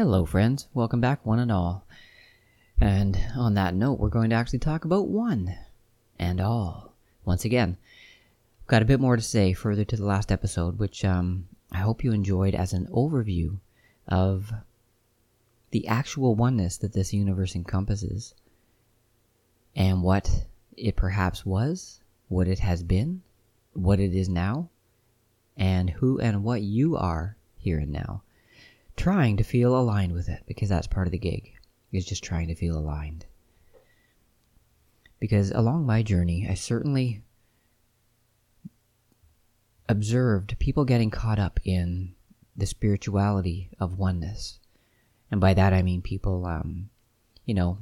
Hello, friends. Welcome back, one and all. And on that note, we're going to actually talk about one and all. Once again, I've got a bit more to say further to the last episode, which um, I hope you enjoyed as an overview of the actual oneness that this universe encompasses and what it perhaps was, what it has been, what it is now, and who and what you are here and now. Trying to feel aligned with it because that's part of the gig, is just trying to feel aligned. Because along my journey, I certainly observed people getting caught up in the spirituality of oneness. And by that I mean people, um, you know,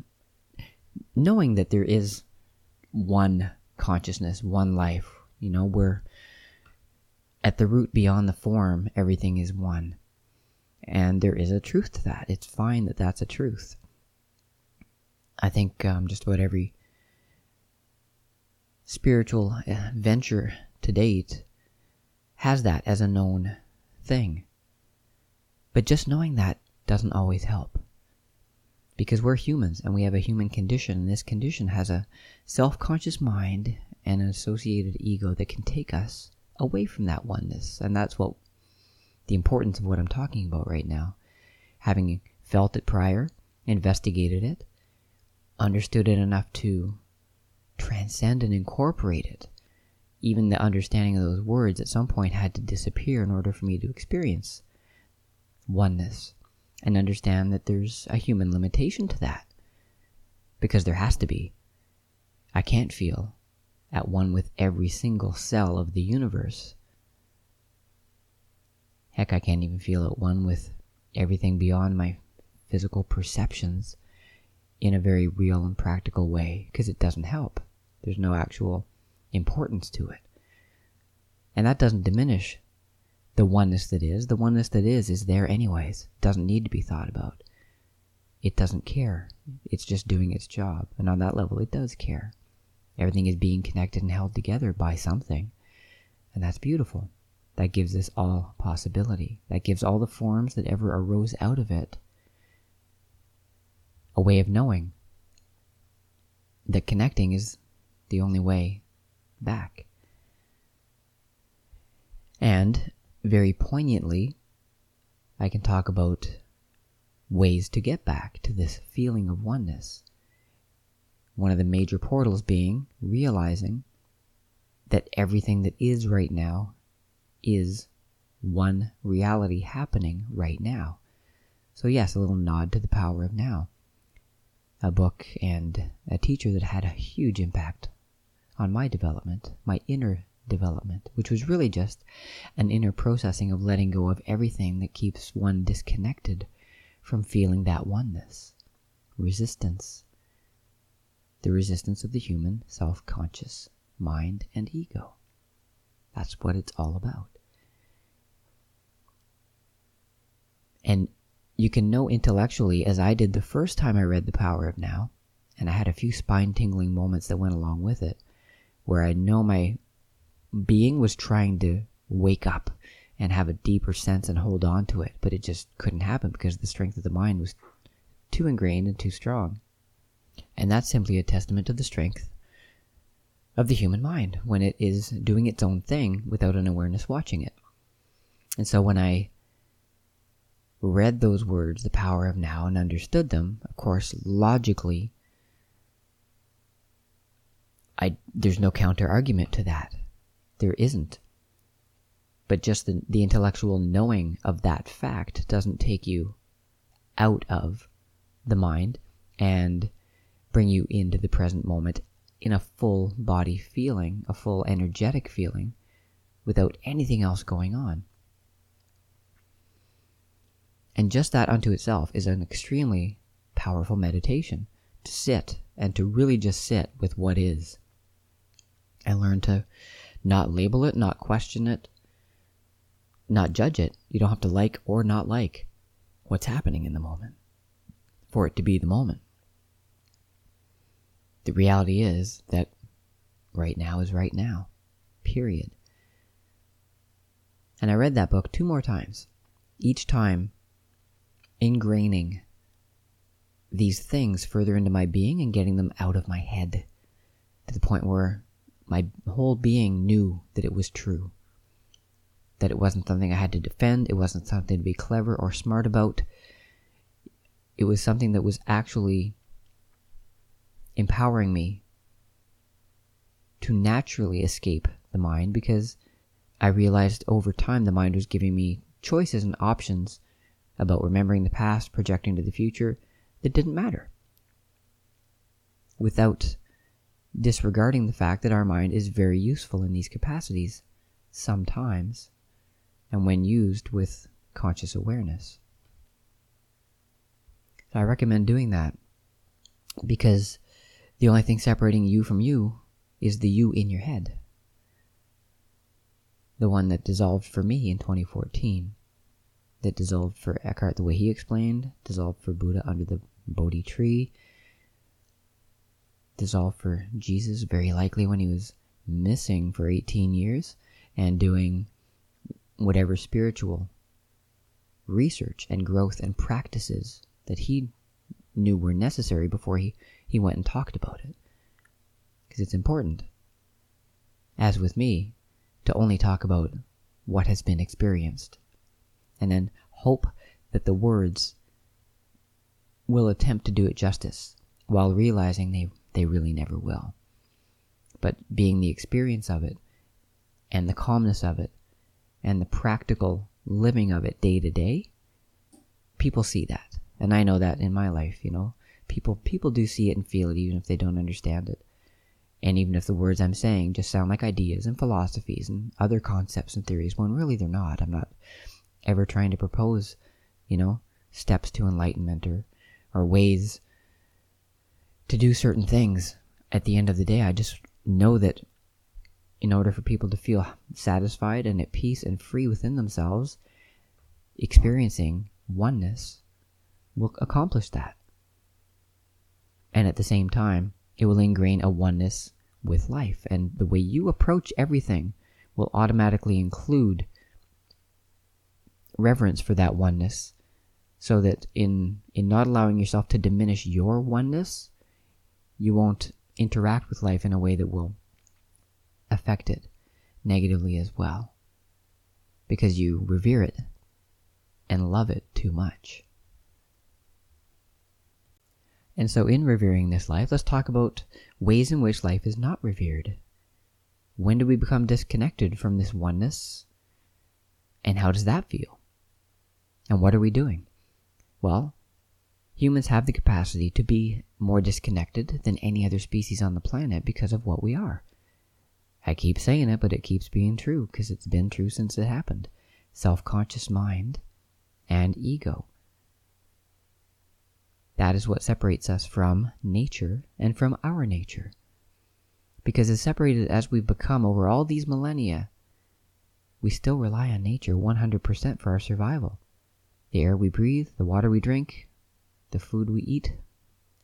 knowing that there is one consciousness, one life, you know, where at the root beyond the form, everything is one. And there is a truth to that. It's fine that that's a truth. I think um, just about every spiritual uh, venture to date has that as a known thing. But just knowing that doesn't always help. Because we're humans and we have a human condition, and this condition has a self conscious mind and an associated ego that can take us away from that oneness. And that's what the importance of what I'm talking about right now. Having felt it prior, investigated it, understood it enough to transcend and incorporate it. Even the understanding of those words at some point had to disappear in order for me to experience oneness and understand that there's a human limitation to that. Because there has to be. I can't feel at one with every single cell of the universe. Heck, I can't even feel at one with everything beyond my physical perceptions in a very real and practical way because it doesn't help. There's no actual importance to it. And that doesn't diminish the oneness that is. The oneness that is is there anyways. Doesn't need to be thought about. It doesn't care. It's just doing its job. And on that level, it does care. Everything is being connected and held together by something. And that's beautiful. That gives us all possibility. That gives all the forms that ever arose out of it a way of knowing that connecting is the only way back. And very poignantly, I can talk about ways to get back to this feeling of oneness. One of the major portals being realizing that everything that is right now is one reality happening right now. So, yes, a little nod to the power of now. A book and a teacher that had a huge impact on my development, my inner development, which was really just an inner processing of letting go of everything that keeps one disconnected from feeling that oneness. Resistance. The resistance of the human self conscious mind and ego. That's what it's all about. And you can know intellectually, as I did the first time I read The Power of Now, and I had a few spine tingling moments that went along with it, where I know my being was trying to wake up and have a deeper sense and hold on to it, but it just couldn't happen because the strength of the mind was too ingrained and too strong. And that's simply a testament to the strength of the human mind when it is doing its own thing without an awareness watching it. And so when I read those words, the power of now, and understood them, of course, logically, I there's no counter argument to that. There isn't. But just the, the intellectual knowing of that fact doesn't take you out of the mind and bring you into the present moment in a full body feeling, a full energetic feeling, without anything else going on. And just that unto itself is an extremely powerful meditation to sit and to really just sit with what is and learn to not label it, not question it, not judge it. You don't have to like or not like what's happening in the moment for it to be the moment. The reality is that right now is right now. Period. And I read that book two more times. Each time, ingraining these things further into my being and getting them out of my head to the point where my whole being knew that it was true. That it wasn't something I had to defend, it wasn't something to be clever or smart about. It was something that was actually empowering me to naturally escape the mind because I realized over time the mind was giving me choices and options about remembering the past, projecting to the future that didn't matter. Without disregarding the fact that our mind is very useful in these capacities sometimes, and when used with conscious awareness. So I recommend doing that because the only thing separating you from you is the you in your head. The one that dissolved for me in 2014, that dissolved for Eckhart the way he explained, dissolved for Buddha under the Bodhi tree, dissolved for Jesus very likely when he was missing for 18 years and doing whatever spiritual research and growth and practices that he knew were necessary before he, he went and talked about it. Because it's important, as with me, to only talk about what has been experienced. And then hope that the words will attempt to do it justice while realizing they, they really never will. But being the experience of it and the calmness of it and the practical living of it day to day, people see that. And I know that in my life, you know. People people do see it and feel it even if they don't understand it. And even if the words I'm saying just sound like ideas and philosophies and other concepts and theories, when really they're not. I'm not ever trying to propose, you know, steps to enlightenment or, or ways to do certain things. At the end of the day, I just know that in order for people to feel satisfied and at peace and free within themselves, experiencing oneness will accomplish that. And at the same time, it will ingrain a oneness with life. And the way you approach everything will automatically include reverence for that oneness so that in in not allowing yourself to diminish your oneness you won't interact with life in a way that will affect it negatively as well because you revere it and love it too much. And so, in revering this life, let's talk about ways in which life is not revered. When do we become disconnected from this oneness? And how does that feel? And what are we doing? Well, humans have the capacity to be more disconnected than any other species on the planet because of what we are. I keep saying it, but it keeps being true because it's been true since it happened. Self conscious mind and ego. That is what separates us from nature and from our nature. Because as separated as we've become over all these millennia, we still rely on nature 100% for our survival. The air we breathe, the water we drink, the food we eat,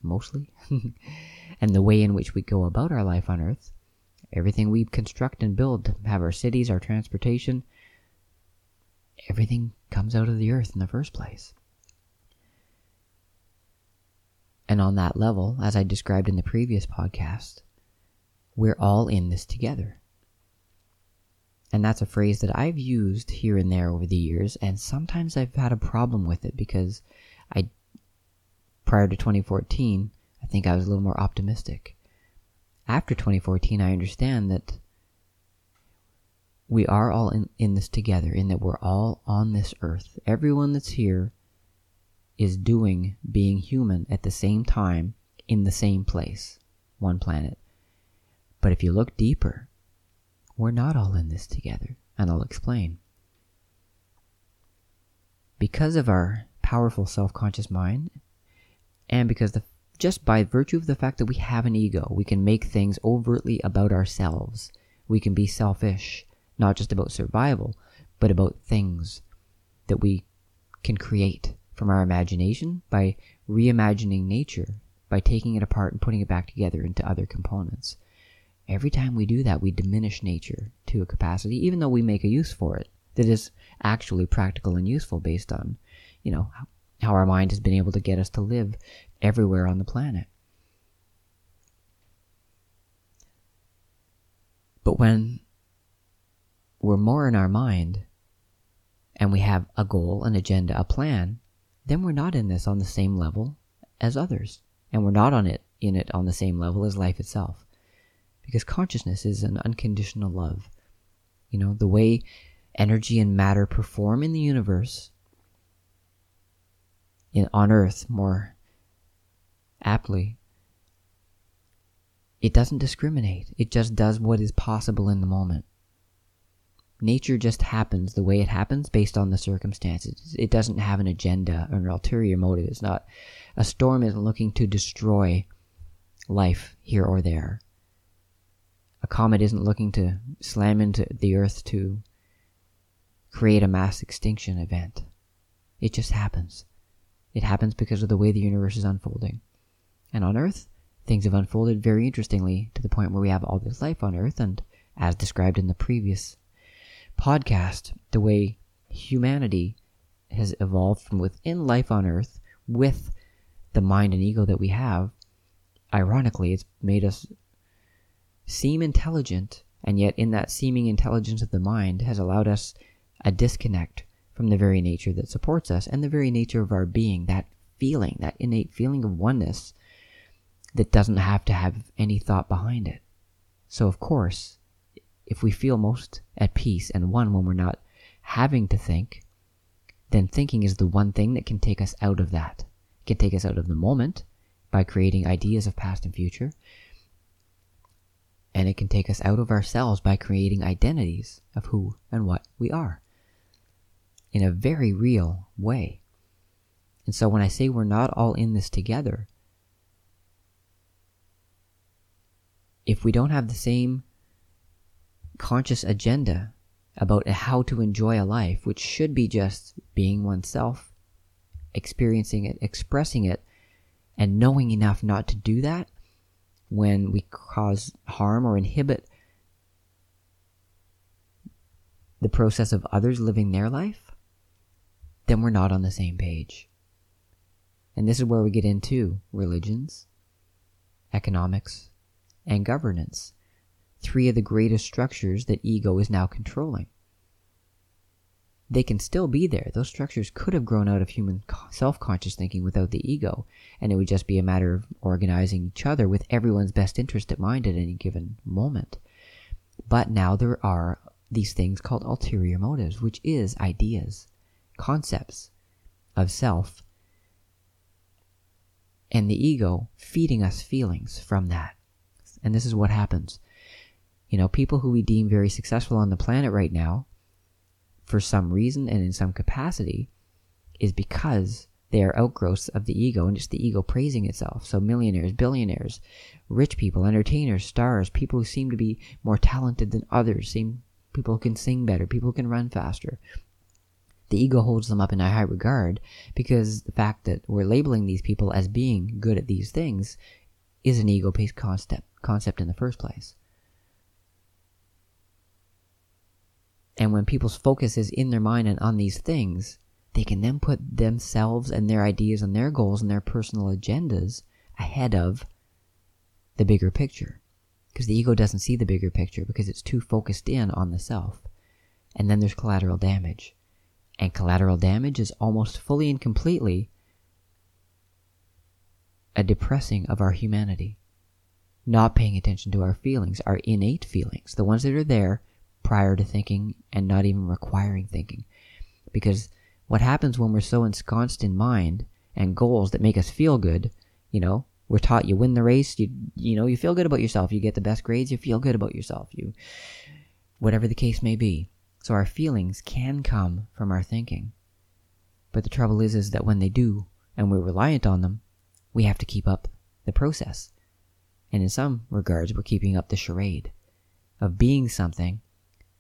mostly, and the way in which we go about our life on Earth Everything we construct and build, to have our cities, our transportation, everything comes out of the earth in the first place. And on that level, as I described in the previous podcast, we're all in this together. And that's a phrase that I've used here and there over the years, and sometimes I've had a problem with it because I, prior to 2014, I think I was a little more optimistic after 2014, I understand that we are all in, in this together, in that we're all on this earth. Everyone that's here is doing being human at the same time in the same place, one planet. But if you look deeper, we're not all in this together, and I'll explain. Because of our powerful self conscious mind, and because the just by virtue of the fact that we have an ego, we can make things overtly about ourselves. We can be selfish, not just about survival, but about things that we can create from our imagination by reimagining nature, by taking it apart and putting it back together into other components. Every time we do that, we diminish nature to a capacity, even though we make a use for it that is actually practical and useful based on, you know, how our mind has been able to get us to live everywhere on the planet. But when we're more in our mind and we have a goal, an agenda, a plan, then we're not in this on the same level as others. And we're not on it in it on the same level as life itself. Because consciousness is an unconditional love. You know, the way energy and matter perform in the universe, in, on Earth more aptly, it doesn't discriminate. It just does what is possible in the moment. Nature just happens the way it happens based on the circumstances. It doesn't have an agenda or an ulterior motive. It's not a storm isn't looking to destroy life here or there. A comet isn't looking to slam into the earth to create a mass extinction event. It just happens. It happens because of the way the universe is unfolding. And on Earth, things have unfolded very interestingly to the point where we have all this life on Earth, and as described in the previous podcast, the way humanity has evolved from within life on Earth with the mind and ego that we have, ironically, it's made us seem intelligent, and yet in that seeming intelligence of the mind has allowed us a disconnect from the very nature that supports us and the very nature of our being, that feeling, that innate feeling of oneness that doesn't have to have any thought behind it. So, of course, if we feel most at peace and one when we're not having to think, then thinking is the one thing that can take us out of that. It can take us out of the moment by creating ideas of past and future. And it can take us out of ourselves by creating identities of who and what we are in a very real way. And so when I say we're not all in this together, if we don't have the same conscious agenda about how to enjoy a life, which should be just being oneself, experiencing it, expressing it, and knowing enough not to do that when we cause harm or inhibit the process of others living their life, then we're not on the same page. And this is where we get into religions, economics, and governance three of the greatest structures that ego is now controlling. They can still be there. Those structures could have grown out of human self conscious thinking without the ego, and it would just be a matter of organizing each other with everyone's best interest at mind at any given moment. But now there are these things called ulterior motives, which is ideas, concepts of self, and the ego feeding us feelings from that. And this is what happens. You know, people who we deem very successful on the planet right now, for some reason and in some capacity, is because they are outgrowths of the ego and it's the ego praising itself. So, millionaires, billionaires, rich people, entertainers, stars, people who seem to be more talented than others, seem people who can sing better, people who can run faster. The ego holds them up in a high regard because the fact that we're labeling these people as being good at these things is an ego based concept, concept in the first place. And when people's focus is in their mind and on these things, they can then put themselves and their ideas and their goals and their personal agendas ahead of the bigger picture. Because the ego doesn't see the bigger picture because it's too focused in on the self. And then there's collateral damage. And collateral damage is almost fully and completely a depressing of our humanity. Not paying attention to our feelings, our innate feelings, the ones that are there prior to thinking and not even requiring thinking. Because what happens when we're so ensconced in mind and goals that make us feel good, you know, we're taught you win the race, you you know, you feel good about yourself, you get the best grades, you feel good about yourself, you whatever the case may be. So our feelings can come from our thinking. But the trouble is is that when they do and we're reliant on them, we have to keep up the process. And in some regards, we're keeping up the charade of being something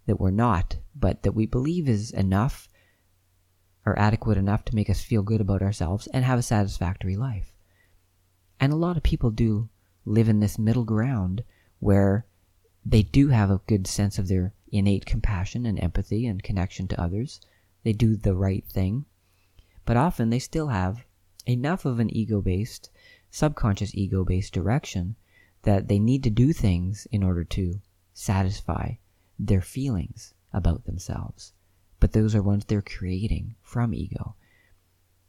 that we're not, but that we believe is enough or adequate enough to make us feel good about ourselves and have a satisfactory life. And a lot of people do live in this middle ground where they do have a good sense of their innate compassion and empathy and connection to others. They do the right thing. but often they still have enough of an ego based, subconscious ego based direction that they need to do things in order to satisfy their feelings about themselves. But those are ones they're creating from ego.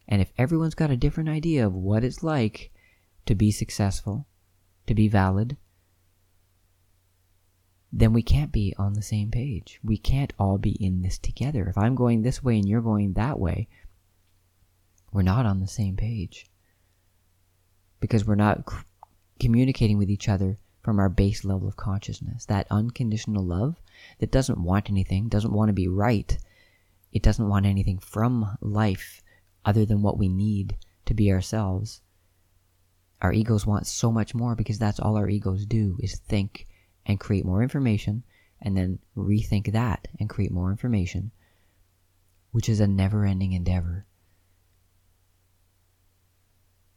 And if everyone's got a different idea of what it's like to be successful, to be valid, then we can't be on the same page. We can't all be in this together. If I'm going this way and you're going that way, we're not on the same page. Because we're not communicating with each other from our base level of consciousness. That unconditional love that doesn't want anything, doesn't want to be right. It doesn't want anything from life other than what we need to be ourselves. Our egos want so much more because that's all our egos do is think and create more information and then rethink that and create more information, which is a never ending endeavor.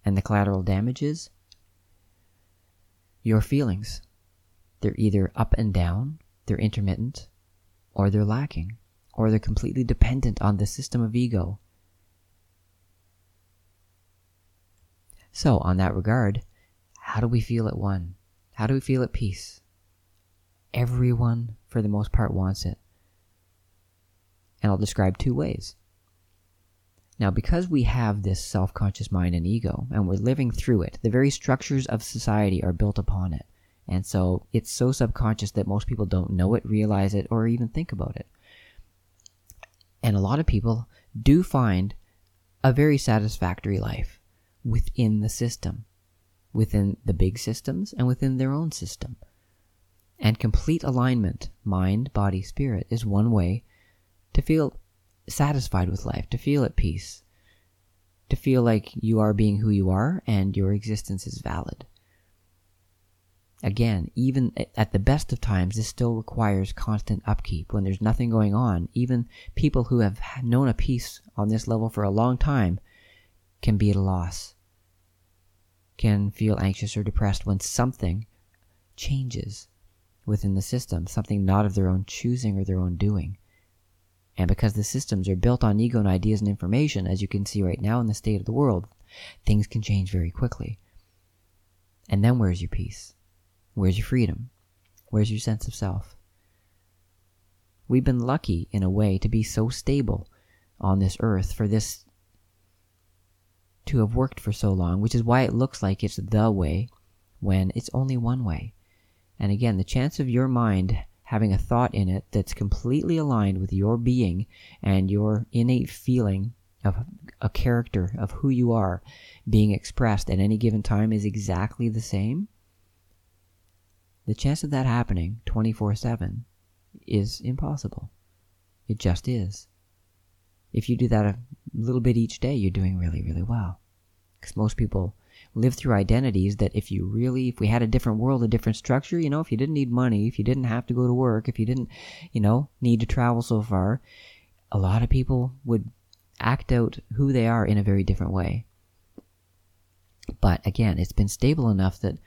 And the collateral damage is your feelings. They're either up and down, they're intermittent, or they're lacking, or they're completely dependent on the system of ego. So, on that regard, how do we feel at one? How do we feel at peace? Everyone, for the most part, wants it. And I'll describe two ways. Now, because we have this self conscious mind and ego, and we're living through it, the very structures of society are built upon it. And so it's so subconscious that most people don't know it, realize it, or even think about it. And a lot of people do find a very satisfactory life within the system, within the big systems, and within their own system. And complete alignment, mind, body, spirit, is one way to feel satisfied with life, to feel at peace, to feel like you are being who you are and your existence is valid. Again, even at the best of times, this still requires constant upkeep. When there's nothing going on, even people who have known a peace on this level for a long time can be at a loss, can feel anxious or depressed when something changes within the system, something not of their own choosing or their own doing. And because the systems are built on ego and ideas and information, as you can see right now in the state of the world, things can change very quickly. And then where's your peace? Where's your freedom? Where's your sense of self? We've been lucky, in a way, to be so stable on this earth for this to have worked for so long, which is why it looks like it's the way when it's only one way. And again, the chance of your mind having a thought in it that's completely aligned with your being and your innate feeling of a character of who you are being expressed at any given time is exactly the same, the chance of that happening 24 7 is impossible. It just is. If you do that a little bit each day, you're doing really, really well. Because most people live through identities that if you really, if we had a different world, a different structure, you know, if you didn't need money, if you didn't have to go to work, if you didn't, you know, need to travel so far, a lot of people would act out who they are in a very different way. But again, it's been stable enough that,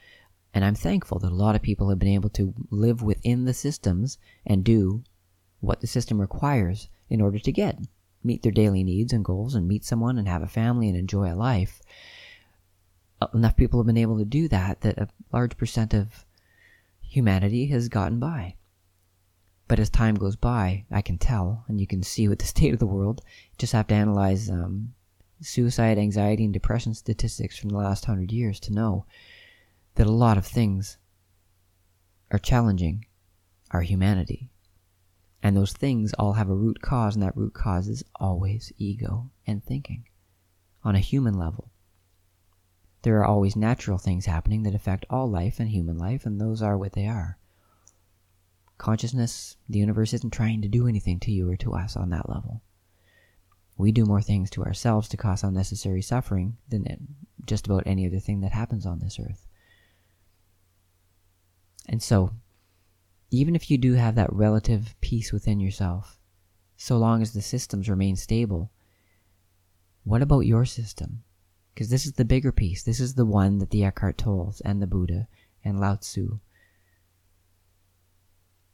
and I'm thankful that a lot of people have been able to live within the systems and do what the system requires in order to get, meet their daily needs and goals and meet someone and have a family and enjoy a life enough people have been able to do that that a large percent of humanity has gotten by. But as time goes by, I can tell, and you can see with the state of the world, just have to analyze um, suicide, anxiety, and depression statistics from the last hundred years to know that a lot of things are challenging our humanity. And those things all have a root cause, and that root cause is always ego and thinking on a human level. There are always natural things happening that affect all life and human life, and those are what they are. Consciousness, the universe isn't trying to do anything to you or to us on that level. We do more things to ourselves to cause unnecessary suffering than just about any other thing that happens on this earth. And so, even if you do have that relative peace within yourself, so long as the systems remain stable, what about your system? Because this is the bigger piece. This is the one that the Eckhart Tolles and the Buddha and Lao Tzu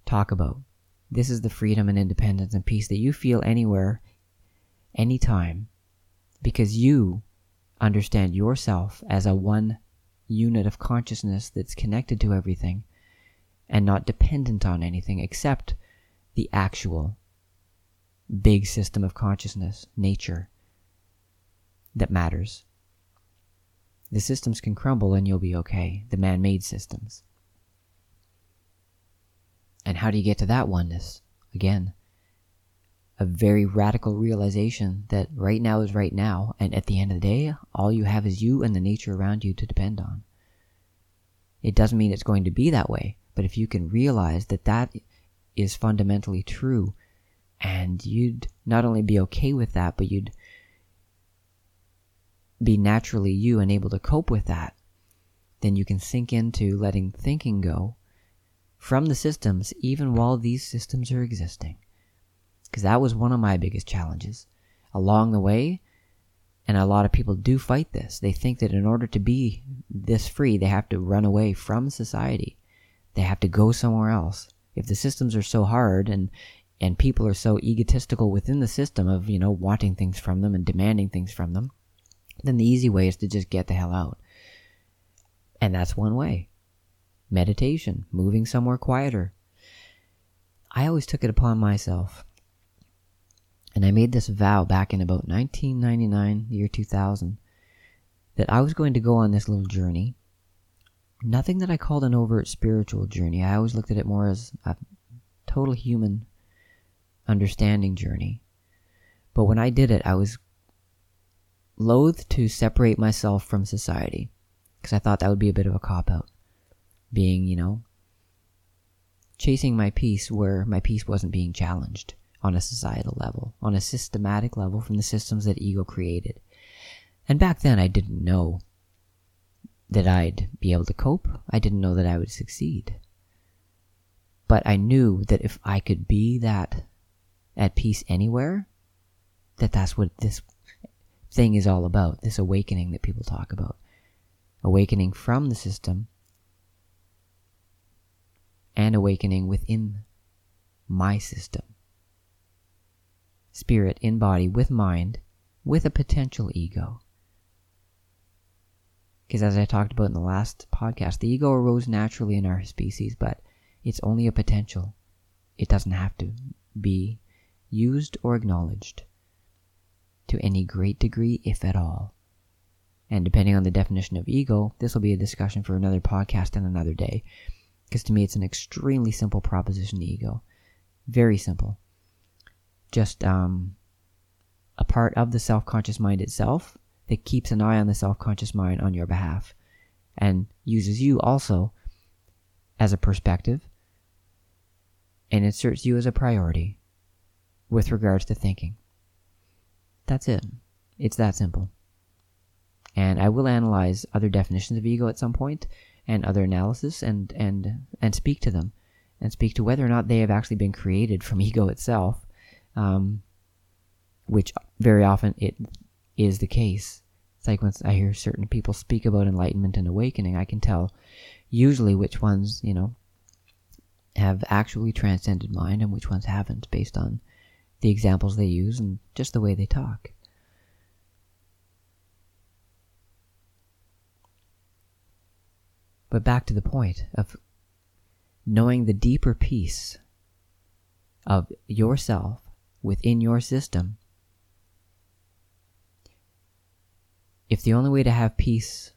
talk about. This is the freedom and independence and peace that you feel anywhere, anytime, Because you understand yourself as a one unit of consciousness that's connected to everything and not dependent on anything except the actual big system of consciousness, nature, that matters. The systems can crumble and you'll be okay, the man made systems. And how do you get to that oneness? Again, a very radical realization that right now is right now, and at the end of the day, all you have is you and the nature around you to depend on. It doesn't mean it's going to be that way, but if you can realize that that is fundamentally true, and you'd not only be okay with that, but you'd be naturally you and able to cope with that, then you can sink into letting thinking go from the systems even while these systems are existing. Because that was one of my biggest challenges. Along the way, and a lot of people do fight this, they think that in order to be this free, they have to run away from society. They have to go somewhere else. If the systems are so hard and and people are so egotistical within the system of, you know, wanting things from them and demanding things from them, then the easy way is to just get the hell out. And that's one way. Meditation, moving somewhere quieter. I always took it upon myself. And I made this vow back in about 1999, the year 2000, that I was going to go on this little journey. Nothing that I called an overt spiritual journey. I always looked at it more as a total human understanding journey. But when I did it, I was loath to separate myself from society because I thought that would be a bit of a cop out. Being, you know, chasing my peace where my peace wasn't being challenged on a societal level, on a systematic level from the systems that ego created. And back then, I didn't know that I'd be able to cope. I didn't know that I would succeed. But I knew that if I could be that at peace anywhere, that that's what this thing is all about, this awakening that people talk about. Awakening from the system and awakening within my system. Spirit in body with mind with a potential ego. Because as I talked about in the last podcast, the ego arose naturally in our species, but it's only a potential. It doesn't have to be used or acknowledged to any great degree, if at all. And depending on the definition of ego, this will be a discussion for another podcast and another day. Because to me, it's an extremely simple proposition, ego. Very simple. Just um, a part of the self conscious mind itself that keeps an eye on the self conscious mind on your behalf and uses you also as a perspective and inserts you as a priority with regards to thinking. That's it. It's that simple. And I will analyze other definitions of ego at some point and other analysis and and and speak to them and speak to whether or not they have actually been created from ego itself, um, which very often it is the case. It's like when I hear certain people speak about enlightenment and awakening, I can tell usually which ones you know have actually transcended mind and which ones haven't, based on the examples they use and just the way they talk. But back to the point of knowing the deeper peace of yourself within your system. If the only way to have peace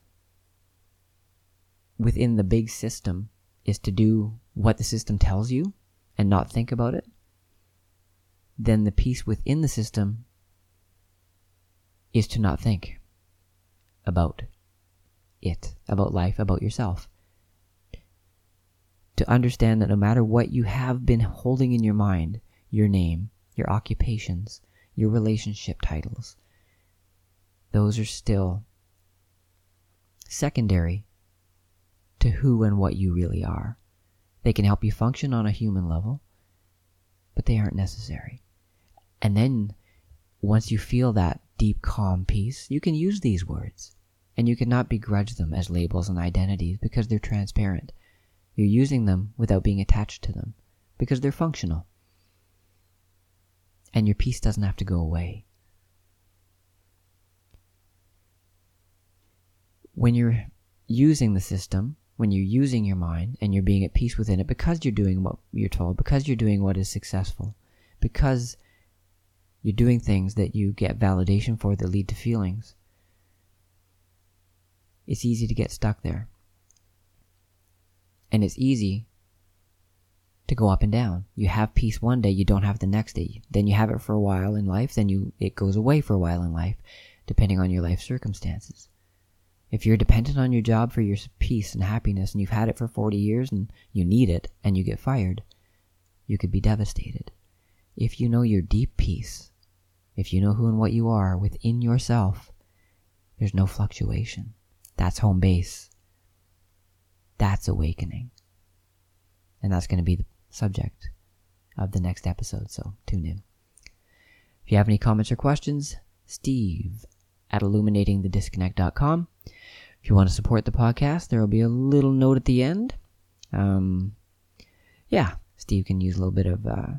within the big system is to do what the system tells you and not think about it, then the peace within the system is to not think about it, about life, about yourself. To understand that no matter what you have been holding in your mind, your name, your occupations, your relationship titles, those are still secondary to who and what you really are. They can help you function on a human level, but they aren't necessary. And then once you feel that deep, calm peace, you can use these words. And you cannot begrudge them as labels and identities because they're transparent. You're using them without being attached to them because they're functional. And your peace doesn't have to go away. When you're using the system, when you're using your mind and you're being at peace within it because you're doing what you're told, because you're doing what is successful, because you're doing things that you get validation for that lead to feelings, it's easy to get stuck there. And it's easy to go up and down. You have peace one day, you don't have the next day. Then you have it for a while in life, then you it goes away for a while in life, depending on your life circumstances. If you're dependent on your job for your peace and happiness and you've had it for 40 years and you need it and you get fired, you could be devastated. If you know your deep peace, if you know who and what you are within yourself, there's no fluctuation. That's home base. That's awakening. And that's going to be the subject of the next episode, so tune in. If you have any comments or questions, Steve at illuminatingthedisconnect.com. If you want to support the podcast, there will be a little note at the end. Um, yeah, Steve can use a little bit of uh,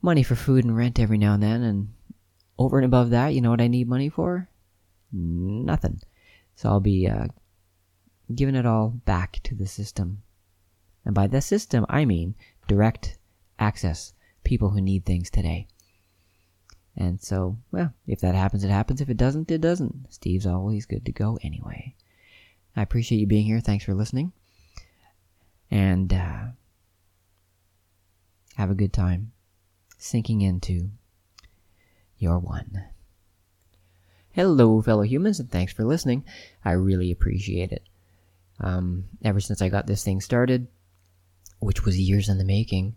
money for food and rent every now and then. And over and above that, you know what I need money for? Nothing. So I'll be uh, giving it all back to the system. And by the system, I mean direct access, people who need things today. And so, well, if that happens, it happens. If it doesn't, it doesn't. Steve's always good to go anyway. I appreciate you being here. Thanks for listening. And uh, have a good time sinking into your one. Hello, fellow humans, and thanks for listening. I really appreciate it. Um, ever since I got this thing started, which was years in the making,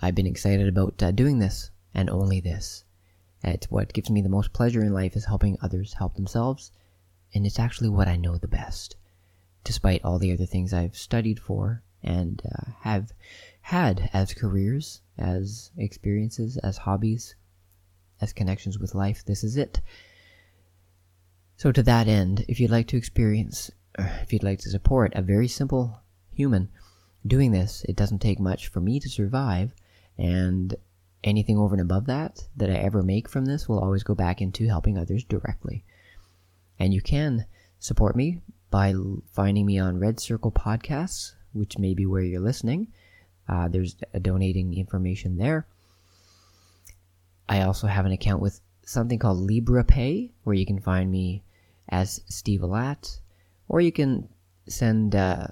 I've been excited about uh, doing this, and only this. It's what gives me the most pleasure in life is helping others help themselves, and it's actually what I know the best, despite all the other things I've studied for and uh, have had as careers, as experiences, as hobbies, as connections with life. This is it. So, to that end, if you'd like to experience, if you'd like to support a very simple human doing this, it doesn't take much for me to survive, and anything over and above that that I ever make from this will always go back into helping others directly. And you can support me by finding me on RedCircle Podcasts, which may be where you're listening. Uh, there's a donating information there. I also have an account with something called Liberapay, where you can find me as Steve Alat, or you can send uh,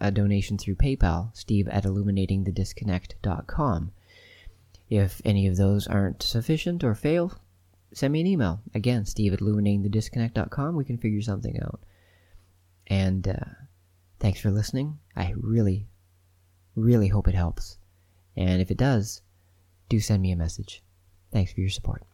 a donation through PayPal, steve at illuminatingthedisconnect.com. If any of those aren't sufficient or fail, send me an email. Again, steve at illuminatingthedisconnect.com. We can figure something out. And uh, thanks for listening. I really, really hope it helps. And if it does, do send me a message. Thanks for your support.